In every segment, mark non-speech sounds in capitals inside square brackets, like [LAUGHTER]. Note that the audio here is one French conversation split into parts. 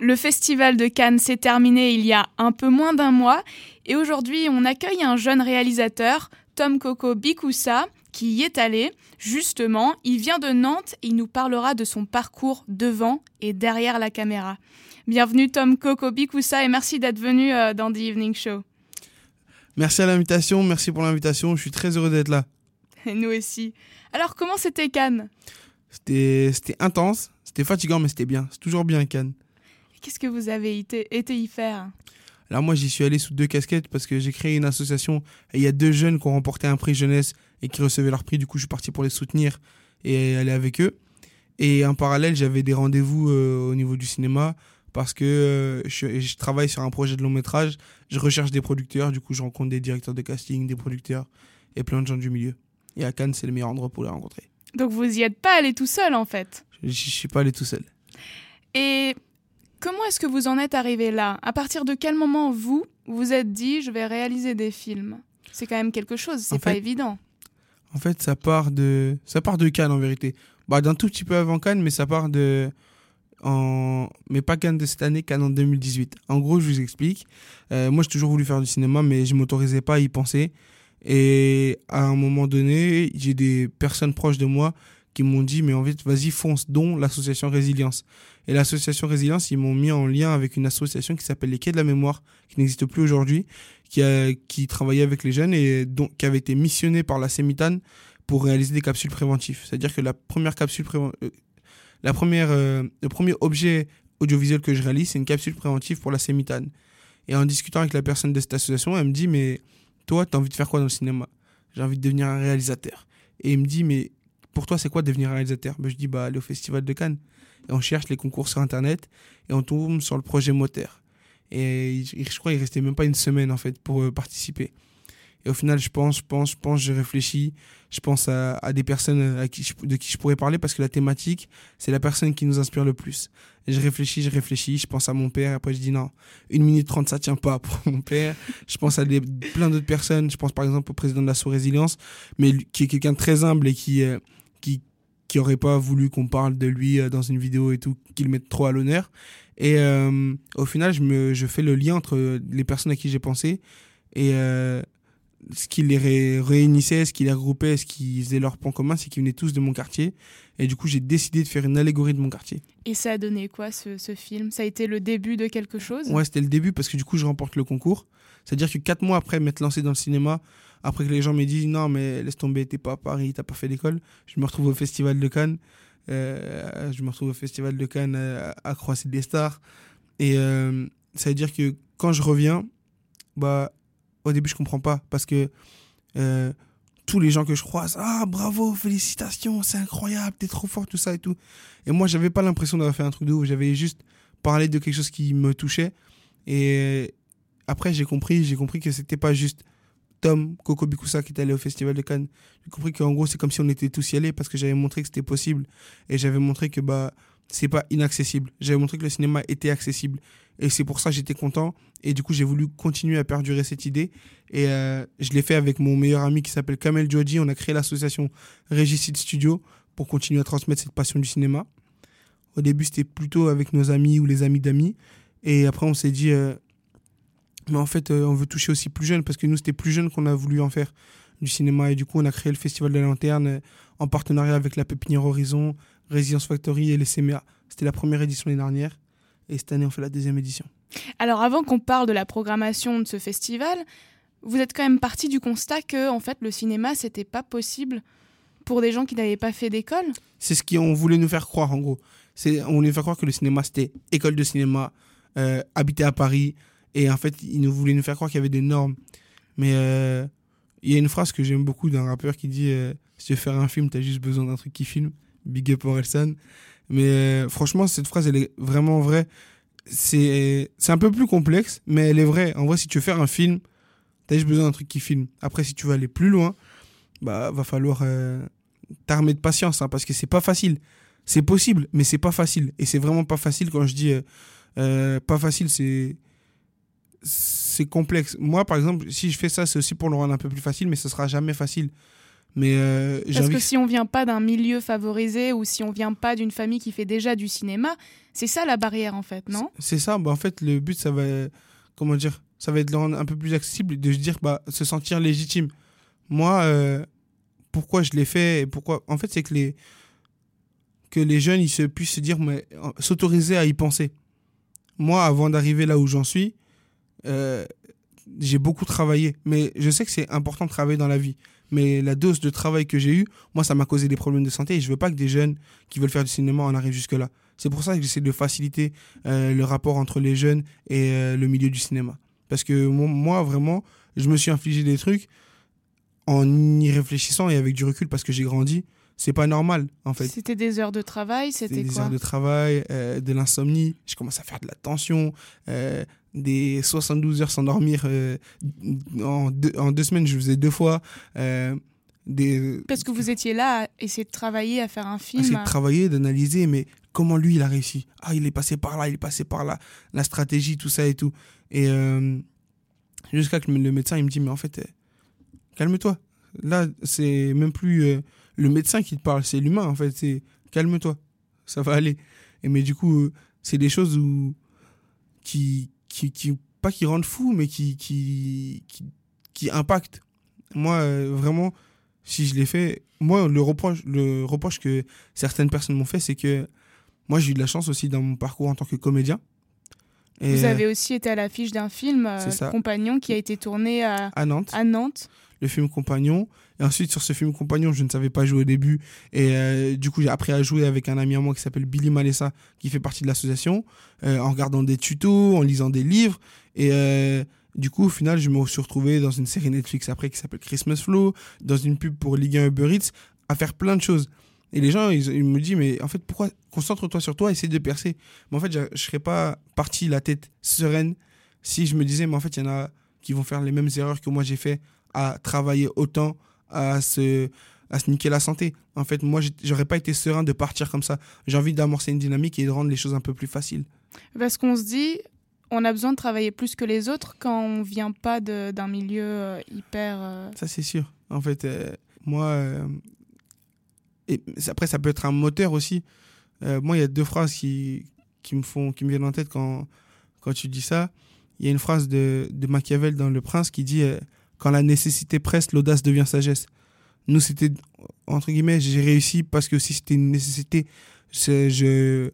Le festival de Cannes s'est terminé il y a un peu moins d'un mois et aujourd'hui on accueille un jeune réalisateur, Tom Coco Bikoussa, qui y est allé. Justement, il vient de Nantes et il nous parlera de son parcours devant et derrière la caméra. Bienvenue Tom Coco Bikoussa et merci d'être venu euh, dans The Evening Show. Merci à l'invitation, merci pour l'invitation, je suis très heureux d'être là. Et [LAUGHS] nous aussi. Alors comment c'était Cannes? C'était intense, c'était fatigant mais c'était bien, c'est toujours bien Cannes. Qu'est-ce que vous avez été, été y faire? Alors moi j'y suis allé sous deux casquettes parce que j'ai créé une association et il y a deux jeunes qui ont remporté un prix jeunesse et qui recevaient leur prix. Du coup je suis parti pour les soutenir et aller avec eux. Et en parallèle j'avais des rendez-vous euh, au niveau du cinéma parce que euh, je, je, travaille sur un projet de long métrage. Je recherche des producteurs, du coup je rencontre des directeurs de casting, des producteurs et plein de gens du milieu. Et à Cannes c'est le meilleur endroit pour les rencontrer. Donc vous y êtes pas allé tout seul en fait? Je, je suis pas allé tout seul. Et Comment est-ce que vous en êtes arrivé là? À partir de quel moment vous vous êtes dit je vais réaliser des films? C'est quand même quelque chose, c'est pas évident. En fait, ça part de ça part de Cannes en vérité. Bah d'un tout petit peu avant Cannes, mais ça part de en mais pas Cannes de cette année, Cannes en 2018. En gros, je vous explique. Euh, moi, j'ai toujours voulu faire du cinéma, mais je m'autorisais pas à y penser. Et à un moment donné, j'ai des personnes proches de moi qui m'ont dit mais en fait vas-y fonce dont l'association Résilience. Et l'association Résilience ils m'ont mis en lien avec une association qui s'appelle les Quais de la mémoire qui n'existe plus aujourd'hui qui a qui travaillait avec les jeunes et donc qui avait été missionné par la Sémitane pour réaliser des capsules préventives. C'est-à-dire que la première capsule. Euh, la première euh, le premier objet audiovisuel que je réalise c'est une capsule préventive pour la Sémitane. Et en discutant avec la personne de cette association elle me dit mais toi tu as envie de faire quoi dans le cinéma? J'ai envie de devenir un réalisateur. Et il me dit mais pour toi, c'est quoi devenir réalisateur? Ben, Je dis, bah, aller au Festival de Cannes. Et on cherche les concours sur Internet et on tombe sur le projet moteur. Et je crois qu'il restait même pas une semaine, en fait, pour euh, participer. Et au final, je pense, je pense, je pense, je réfléchis. Je pense à, des personnes euh, à qui de qui je pourrais parler parce que la thématique, c'est la personne qui nous inspire le plus. Et je réfléchis, je réfléchis, je pense à mon père. Après, je dis non, une minute trente, ça tient pas [LAUGHS] pour mon père. Je pense à des, plein d'autres personnes. Je pense par exemple au président de la sous-résilience, mais qui est quelqu'un de très humble et qui, euh, qui qui aurait pas voulu qu'on parle de lui euh, dans une vidéo et tout, qu'il mette trop à l'honneur. Et euh, au final, je, me, je fais le lien entre les personnes à qui j'ai pensé et euh, ce qui les ré réunissait, ce qui les regroupait, ce qui faisait leur point commun, c'est qu'ils venaient tous de mon quartier. Et du coup, j'ai décidé de faire une allégorie de mon quartier. Et ça a donné quoi ce, ce film? Ça a été le début de quelque chose? Ouais, c'était le début parce que du coup, je remporte le concours. C'est-à-dire que quatre mois après m'être lancé dans le cinéma, après que les gens m'aient dit non, mais laisse tomber, t'es pas à Paris, t'as pas fait d'école, je me retrouve au Festival de Cannes. Euh, je me retrouve au Festival de Cannes euh, à Croisser des Stars. Et euh, ça veut dire que quand je reviens, bah, au début, je comprends pas parce que euh, tous les gens que je croise, ah bravo, félicitations, c'est incroyable, t'es trop fort, tout ça et tout. Et moi, j'avais pas l'impression d'avoir fait un truc de ouf, j'avais juste parlé de quelque chose qui me touchait. Et après, j'ai compris, j'ai compris que c'était pas juste Tom Coco Bikusa qui était allé au Festival de Cannes. J'ai compris qu'en gros, c'est comme si on était tous y allés parce que j'avais montré que c'était possible. Et j'avais montré que bah, c'est pas inaccessible. J'avais montré que le cinéma était accessible. Et c'est pour ça j'étais content. Et du coup, j'ai voulu continuer à perdurer cette idée. Et euh, je l'ai fait avec mon meilleur ami qui s'appelle Kamel Djodji. On a créé l'association Régicide Studio pour continuer à transmettre cette passion du cinéma. Au début, c'était plutôt avec nos amis ou les amis d'amis. Et après, on s'est dit, euh, mais en fait, euh, on veut toucher aussi plus jeune parce que nous, c'était plus jeune qu'on a voulu en faire du cinéma. Et du coup, on a créé le Festival de la Lanterne euh, en partenariat avec la Pépinière Horizon, Résidence Factory et les CMA. C'était la première édition l'année dernière. Et cette année, on fait la deuxième édition. Alors, avant qu'on parle de la programmation de ce festival, vous êtes quand même parti du constat que, en fait, le cinéma, c'était pas possible pour des gens qui n'avaient pas fait d'école? C'est ce qu'on voulait nous faire croire, en gros. On voulait nous faire croire que le cinéma, c'était école de cinéma, euh, habiter à Paris, et en fait, ils nous voulaient nous faire croire qu'il y avait des normes. Mais euh, il y a une phrase que j'aime beaucoup d'un rappeur qui dit euh, Si tu veux faire un film, tu as juste besoin d'un truc qui filme. Big up Orelsan. Mais euh, franchement, cette phrase, elle est vraiment vraie. C'est un peu plus complexe, mais elle est vraie. En vrai, si tu veux faire un film, tu as juste besoin d'un truc qui filme. Après, si tu veux aller plus loin, bah, va falloir t'armer de patience, hein, parce que c'est pas facile. C'est possible, mais c'est pas facile. Et c'est vraiment pas facile quand je dis pas facile, c'est c'est complexe. Moi, par exemple, si je fais ça, c'est aussi pour le rendre un peu plus facile, mais ce sera jamais facile. Mais euh, Parce que si on vient pas d'un milieu favorisé ou si on vient pas d'une famille qui fait déjà du cinéma, c'est ça la barrière en fait, non? C'est ça, bah, en fait, le but, ça va, comment dire, ça va être de le rendre un peu plus accessible, de se dire, bah, se sentir légitime. Moi, euh, pourquoi je l'ai fait et pourquoi, en fait, c'est que les, que les jeunes, ils se puissent se dire, mais s'autoriser à y penser. Moi, avant d'arriver là où j'en suis, euh, j'ai beaucoup travaillé, mais je sais que c'est important de travailler dans la vie. Mais la dose de travail que j'ai eue, moi, ça m'a causé des problèmes de santé et je veux pas que des jeunes qui veulent faire du cinéma en arrivent jusque-là. C'est pour ça que j'essaie de faciliter euh, le rapport entre les jeunes et euh, le milieu du cinéma. Parce que mo- moi, vraiment, je me suis infligé des trucs en y réfléchissant et avec du recul parce que j'ai grandi. C'est pas normal, en fait. C'était des heures de travail, C'était c'était des quoi heures de travail, euh, de l'insomnie. Je commence à faire de la tension, euh, des 72 heures sans dormir. euh, en, deux, en deux semaines, je faisais deux fois. euh, des, Parce que vous étiez là à essayer de travailler, à faire un film. essayer de travailler, d'analyser, mais comment lui, il a réussi? Ah, il est passé par là, il est passé par là, la stratégie, tout ça et tout. Et jusqu'à que le médecin, il me dit, mais en fait, calme-toi. Là, c'est même plus le médecin qui te parle, c'est l'humain, en fait. C'est calme-toi, ça va aller. Et mais du coup, euh, c'est des choses où, qui, qui, qui, pas qui rendent fou, mais qui, qui, qui, qui impactent. Moi, euh, vraiment, si je l'ai fait, moi, le reproche, le reproche que certaines personnes m'ont fait, c'est que moi, j'ai eu de la chance aussi dans mon parcours en tant que comédien. Et, Vous avez aussi été à l'affiche d'un film, euh. Compagnon, qui a été tourné à, à Nantes, à Nantes. le film Compagnon. Et ensuite, sur ce film Compagnon, je ne savais pas jouer au début. Et euh, du coup, j'ai appris à jouer avec un ami à moi qui s'appelle Billy Malessa, qui fait partie de l'association, euh, en regardant des tutos, en lisant des livres. Et euh, du coup, au final, je me suis retrouvé dans une série Netflix après qui s'appelle Christmas Flow, dans une pub pour Ligue 1 Uber Eats, à faire plein de choses. Et les gens, ils, me disent, mais en fait, pourquoi concentre-toi sur toi, essaie de percer. Mais en fait, je ne serais pas parti la tête sereine si je me disais, mais en fait, il y en a qui vont faire les mêmes erreurs que moi j'ai fait à travailler autant, à se, à se niquer la santé. En fait, moi, j'aurais pas été serein de partir comme ça. J'ai envie d'amorcer une dynamique et de rendre les choses un peu plus faciles. Parce qu'on se dit, on a besoin de travailler plus que les autres quand on vient pas d'un milieu euh, hyper. euh, Ça, c'est sûr. En fait, euh, moi. et après, ça peut être un moteur aussi. Moi, il y a deux phrases qui, qui, me font, qui me viennent en tête quand, quand tu dis ça. Il y a une phrase de, de Machiavel dans Le Prince qui dit Quand la nécessité presse, l'audace devient sagesse. Nous, c'était, entre guillemets, j'ai réussi parce que aussi c'était une nécessité. Je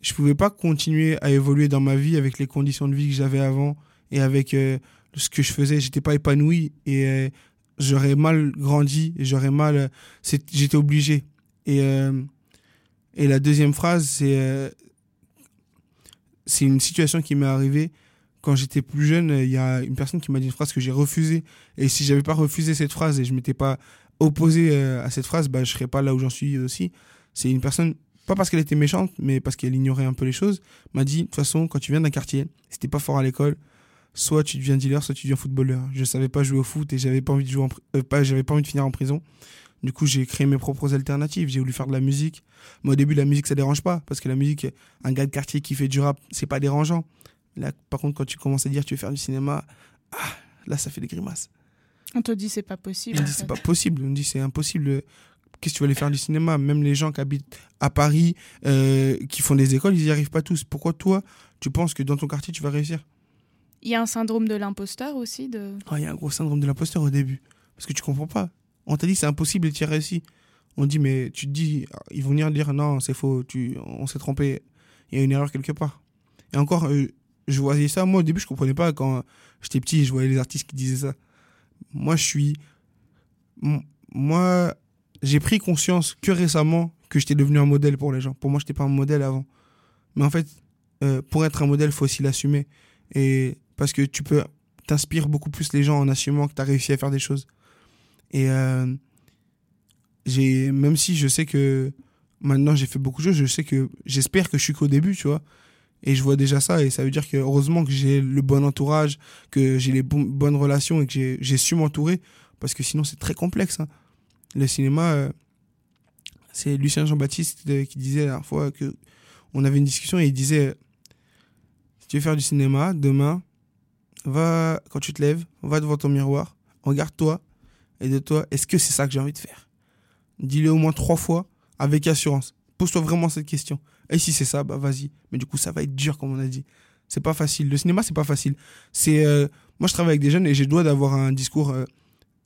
je pouvais pas continuer à évoluer dans ma vie avec les conditions de vie que j'avais avant et avec euh, ce que je faisais. J'étais pas épanoui et euh, j'aurais mal grandi j'aurais mal. euh, J'étais obligé. Et, et la deuxième phrase, c'est c'est une situation qui m'est arrivée quand j'étais plus jeune. Il y a une personne qui m'a dit une phrase que j'ai refusée. Et si j'avais pas refusé cette phrase et je m'étais pas opposé euh, à cette phrase, bah, je serais pas là où j'en suis aussi. C'est une personne, pas parce qu'elle était méchante, mais parce qu'elle ignorait un peu les choses, m'a dit de toute façon, quand tu viens d'un quartier, si t'es pas fort à l'école, soit tu deviens dealer, soit tu deviens footballeur. Je savais pas jouer au foot et j'avais pas envie de jouer en euh, pas, j'avais pas envie de finir en prison. Du coup, j'ai créé mes propres alternatives. J'ai voulu faire de la musique. Mais au début, la musique, ça dérange pas. Parce que la musique, un gars de quartier qui fait du rap, c'est pas dérangeant. Là, par contre, quand tu commences à dire tu veux faire du cinéma, ah, là, ça fait des grimaces. On te dit, c'est pas possible. On dit c'est pas possible. On dit c'est impossible. Qu'est-ce que tu vas aller faire du cinéma? Même les gens qui habitent à Paris, euh, qui font des écoles, ils y arrivent pas tous. Pourquoi toi, tu penses que dans ton quartier, tu vas réussir? Il y a un syndrome de l'imposteur aussi. De... Ah, Il y a un gros syndrome de l'imposteur au début. Parce que tu comprends pas. On t'a dit c'est impossible et tu as réussi. On dit, mais tu te dis, ils vont venir dire non, c'est faux, tu, on s'est trompé. Il y a une erreur quelque part. Et encore, euh, je voyais ça. Moi, au début, je comprenais pas quand j'étais petit, je voyais les artistes qui disaient ça. Moi, je suis. Moi, j'ai pris conscience que récemment que j'étais devenu un modèle pour les gens. Pour moi, je n'étais pas un modèle avant. Mais en fait, euh, pour être un modèle, faut aussi l'assumer. Et parce que tu peux t'inspires beaucoup plus les gens en assumant que tu as réussi à faire des choses. Et euh, même si je sais que maintenant j'ai fait beaucoup de choses, je sais que j'espère que je suis qu'au début, tu vois. Et je vois déjà ça et ça veut dire que heureusement que j'ai le bon entourage, que j'ai les bon- bonnes relations et que j'ai- su m'entourer parce que sinon c'est très complexe. hein. Le cinéma, euh, c'est Lucien Jean-Baptiste euh, qui disait la fois que on avait une discussion et il disait si tu veux faire du cinéma demain, va quand tu te lèves, va devant ton miroir, regarde-toi et de toi, est-ce que c'est ça que j'ai envie de faire? Dis-le au moins trois fois avec assurance. Pose-toi vraiment cette question. Et si c'est ça, bah vas-y. Mais du coup, ça va être dur, comme on a dit. C'est pas facile. Le cinéma, c'est pas facile. C'est euh, moi, je travaille avec des jeunes et j'ai le droit d'avoir un discours, euh,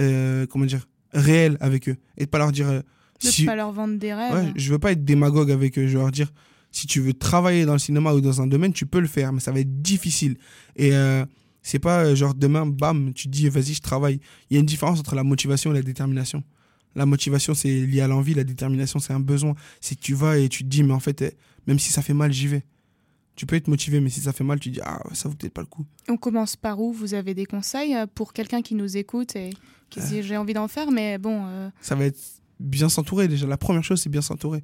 euh, comment dire, réel avec eux et de pas leur dire. De si- pas leur vendre des rêves. Ouais, je veux pas être démagogue avec eux. Je veux leur dire, si tu veux travailler dans le cinéma ou dans un domaine, tu peux le faire, mais ça va être difficile. Et c'est pas genre demain, bam, tu dis, vas-y, je travaille. Il y a une différence entre la motivation et la détermination. La motivation, c'est lié à l'envie. La détermination, c'est un besoin. Que tu vas et tu te dis, mais en fait, eh, même si ça fait mal, j'y vais. Tu peux être motivé, mais si ça fait mal, tu dis, ah, ça vaut peut-être pas le coup. On commence par où? Vous avez des conseils euh, pour quelqu'un qui nous écoute et qui se dit j'ai envie d'en faire, mais bon, euh, ça va être bien s'entourer déjà. La première chose, c'est bien s'entourer.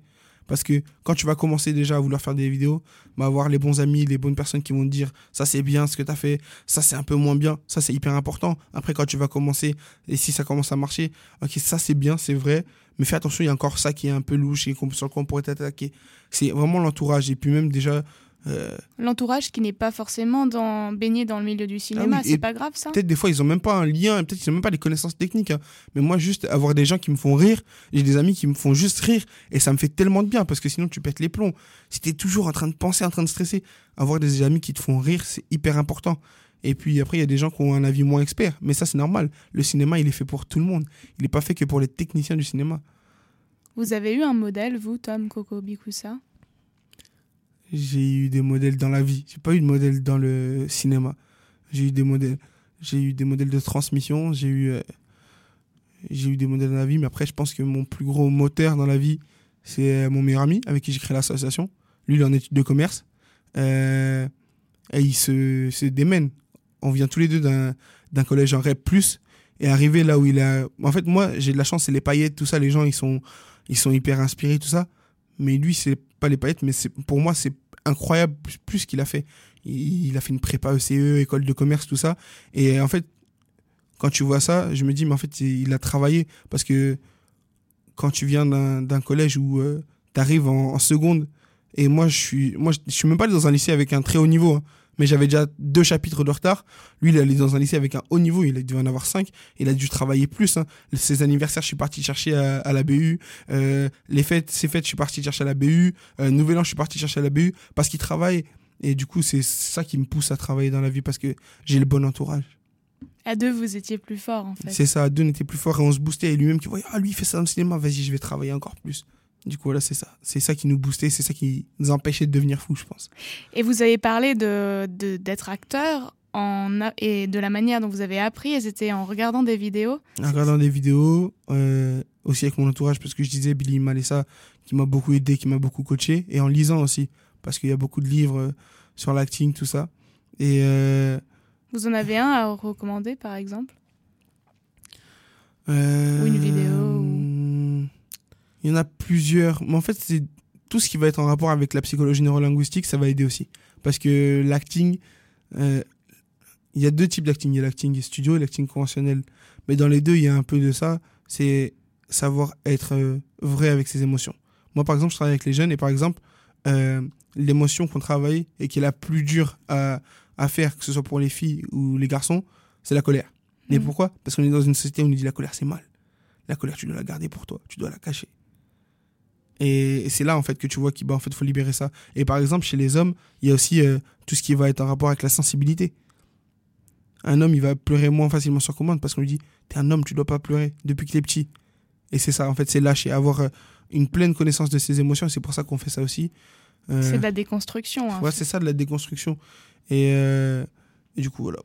Parce que quand tu vas commencer déjà à vouloir faire des vidéos, bah, avoir les bons amis, les bonnes personnes qui vont te dire ça c'est bien ce que tu as fait, ça c'est un peu moins bien, ça c'est hyper important. Après, quand tu vas commencer, et si ça commence à marcher, ok, ça c'est bien, c'est vrai, mais fais attention, il y a encore ça qui est un peu louche et sur lequel on pourrait t'attaquer. C'est vraiment l'entourage. Et puis même déjà, euh, l'entourage qui n'est pas forcément dans, baigné dans le milieu du cinéma, Ah oui, c'est pas grave ça? Peut-être des fois ils ont même pas un lien, peut-être qu'ils ont même pas les connaissances techniques. hein. Mais moi juste avoir des gens qui me font rire, j'ai des amis qui me font juste rire et ça me fait tellement de bien parce que sinon tu pètes les plombs. Si t'es toujours en train de penser, en train de stresser, avoir des amis qui te font rire c'est hyper important. Et puis après il y a des gens qui ont un avis moins expert, mais ça c'est normal. Le cinéma il est fait pour tout le monde. Il n'est pas fait que pour les techniciens du cinéma. Vous avez eu un modèle, vous, Tom Coco Bikusa? J'ai eu des modèles dans la vie. J'ai pas eu de modèle dans le cinéma. J'ai eu des modèles. J'ai eu des modèles de transmission. J'ai eu, euh, j'ai eu des modèles dans la vie. Mais après, je pense que mon plus gros moteur dans la vie, c'est euh, mon meilleur ami avec qui j'ai créé l'association. Lui, il est en études de commerce. Euh, et il se, se démène. On vient tous les deux d'un, collège en REP+. Et arrivé là où il a... En fait, moi, j'ai de la chance, c'est les paillettes, tout ça. Les gens, ils sont, ils sont hyper inspirés, tout ça. Mais lui, c'est pas les paillettes, mais pour moi, c'est incroyable plus, qu'il a fait. Il, a fait une prépa ECE, école de commerce, tout ça. Et en fait, quand tu vois ça, je me dis, mais en fait, il a travaillé. Parce que quand tu viens d'un, collège où tu arrives en, seconde, et moi, je suis, moi, suis même pas dans un lycée avec un très haut niveau, hein, mais j'avais déjà deux chapitres de retard. Lui, il est allé dans un lycée avec un haut niveau, il devait en avoir cinq. Il a dû travailler plus. hein. Ses anniversaires, je suis parti chercher à, à la BU. Euh, les fêtes, ses fêtes, je suis parti chercher à la BU. Euh, Nouvel An, je suis parti chercher à la BU parce qu'il travaille. Et du coup, c'est ça qui me pousse à travailler dans la vie parce que j'ai le bon entourage. À deux, vous étiez plus fort, en fait. C'est ça, deux, on était plus forts et on se boostait. Et lui-même qui voyait, ah, lui, il fait ça dans le cinéma, vas-y, je vais travailler encore plus. Du coup, voilà, c'est ça. C'est ça qui nous boostait, c'est ça qui nous empêchait de devenir fous, je pense. Et vous avez parlé de, de- d'être acteur en, et de la manière dont vous avez appris, et c'était en regardant des vidéos. En regardant des vidéos, euh, aussi avec mon entourage, parce que je disais Billy Malessa, qui m'a beaucoup aidé, qui m'a beaucoup coaché, et en lisant aussi, parce qu'il y a beaucoup de livres euh, sur l'acting, tout ça. Et euh, Vous en avez un à recommander, par exemple? euh, Ou une vidéo, Il y en a plusieurs, mais en fait, c'est tout ce qui va être en rapport avec la psychologie neurolinguistique, ça va aider aussi. Parce que l'acting, euh, il y a deux types d'acting. Il y a l'acting studio et l'acting conventionnel. Mais dans les deux, il y a un peu de ça. C'est savoir être euh, vrai avec ses émotions. Moi, par exemple, je travaille avec les jeunes et par exemple, euh, l'émotion qu'on travaille et qui est la plus dure à, à faire, que ce soit pour les filles ou les garçons, c'est la colère. Mais Mhm. pourquoi? Parce qu'on est dans une société où on nous dit la colère, c'est mal. La colère, tu dois la garder pour toi, tu dois la cacher. Et c'est là, en fait, que tu vois qu'il bah, en fait, faut libérer ça. Et par exemple, chez les hommes, il y a aussi euh, tout ce qui va être en rapport avec la sensibilité. Un homme, il va pleurer moins facilement sur commande parce qu'on lui dit T'es un homme, tu dois pas pleurer depuis que t'es petit. Et c'est ça, en fait, c'est lâcher, avoir euh, une pleine connaissance de ses émotions. C'est pour ça qu'on fait ça aussi. Euh, C'est de la déconstruction. hein. Ouais, c'est ça, de la déconstruction. Et, euh, et du coup, voilà.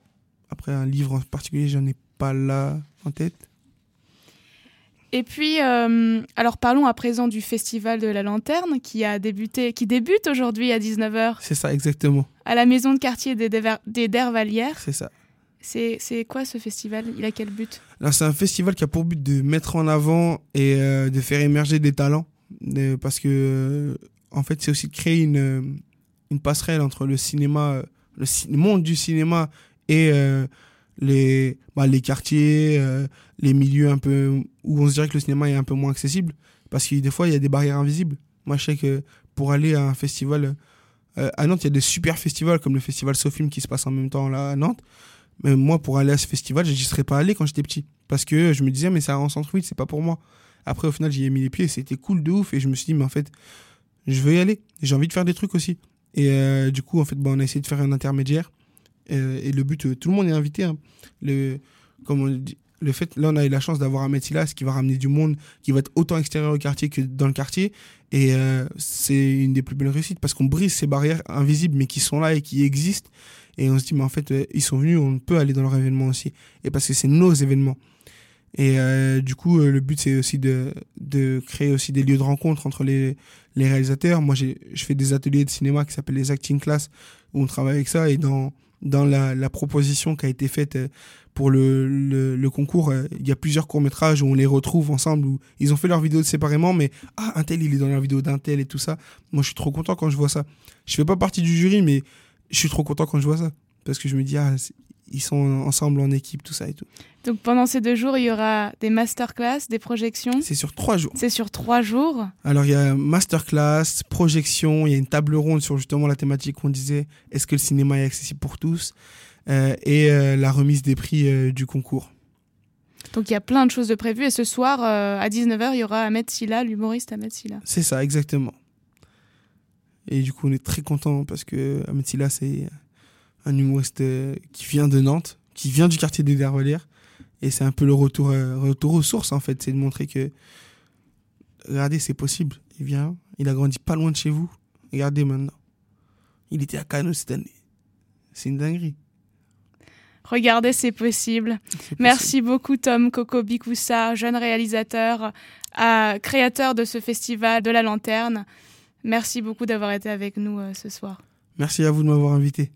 Après, un livre en particulier, j'en ai pas là en tête. Et puis, euh, alors parlons à présent du Festival de la Lanterne qui a débuté, qui débute aujourd'hui à 19h C'est ça, exactement. à la maison de quartier des, Déver- des Dervalières. C'est ça. C'est, quoi ce festival? Il a quel but? C'est un festival qui a pour but de mettre en avant et euh, de faire émerger des talents. Parce que, euh, en fait, c'est aussi de créer une, une passerelle entre le cinéma, le, ci- le monde du cinéma et les, bah, les quartiers, euh, les milieux un peu où on se dirait que le cinéma est un peu moins accessible. Parce que des fois, il y a des barrières invisibles. Moi, je sais que pour aller à un festival euh, à Nantes, il y a des super festivals comme le festival Sofilm qui se passe en même temps là à Nantes. Mais moi, pour aller à ce festival, je n'y serais pas allé quand j'étais petit. Parce que je me disais, mais ça en centre-ville, c'est pas pour moi. Après, au final, j'y ai mis les pieds, c'était cool de ouf. Et je me suis dit, mais en fait, je veux y aller. J'ai envie de faire des trucs aussi. Et euh, du coup, en fait, bah, on a essayé de faire un intermédiaire. Euh, et le but, euh, tout le monde est invité. hein. Le, comme on dit, le fait, là, on a eu la chance d'avoir Ahmed Silas qui va ramener du monde, qui va être autant extérieur au quartier que dans le quartier. Et euh, c'est une des plus belles réussites parce qu'on brise ces barrières invisibles, mais qui sont là et qui existent. Et on se dit, mais en fait, ils sont venus, on peut aller dans leur événement aussi. Et parce que c'est nos événements. Et du coup, le but, c'est aussi de, de créer aussi des lieux de rencontre entre les, les réalisateurs. Moi, je fais des ateliers de cinéma qui s'appellent les acting class, où on travaille avec ça. Et dans, dans la, proposition qui a été faite euh, pour le, le, concours, euh, il y a plusieurs courts-métrages où on les retrouve ensemble, où ils ont fait leurs vidéos séparément, mais ah, un tel, il est dans la vidéo d'un tel et tout ça. Moi, je suis trop content quand je vois ça. Je fais pas partie du jury, mais je suis trop content quand je vois ça. Parce que je me dis, ah, ils sont ensemble en équipe, tout ça et tout. Donc pendant ces deux jours, il y aura des masterclass, des projections. C'est sur trois jours. C'est sur trois jours. Alors, il y a masterclass, projection, il y a une table ronde sur justement la thématique qu'on disait est-ce que le cinéma est accessible pour tous euh, Et euh, la remise des prix euh, du concours. Donc il y a plein de choses de prévues. Et ce soir, à 19h, il y aura Ahmed Silla, l'humoriste Ahmed Silla. C'est ça, exactement. Et du coup, on est très content parce que Ahmed Silla, c'est un humoriste euh, qui vient de Nantes, qui vient du quartier des Dervalières. Et c'est un peu le retour, euh, retour aux sources, en fait. C'est de montrer que, regardez, c'est possible. Il vient, il a grandi pas loin de chez vous. Regardez maintenant. Il était à Cannes cette année. C'est une dinguerie. Regardez, c'est possible. Merci beaucoup Tom Coco Bikoussa, jeune réalisateur, euh, créateur de ce festival de la lanterne. Merci beaucoup d'avoir été avec nous euh, ce soir. Merci à vous de m'avoir invité.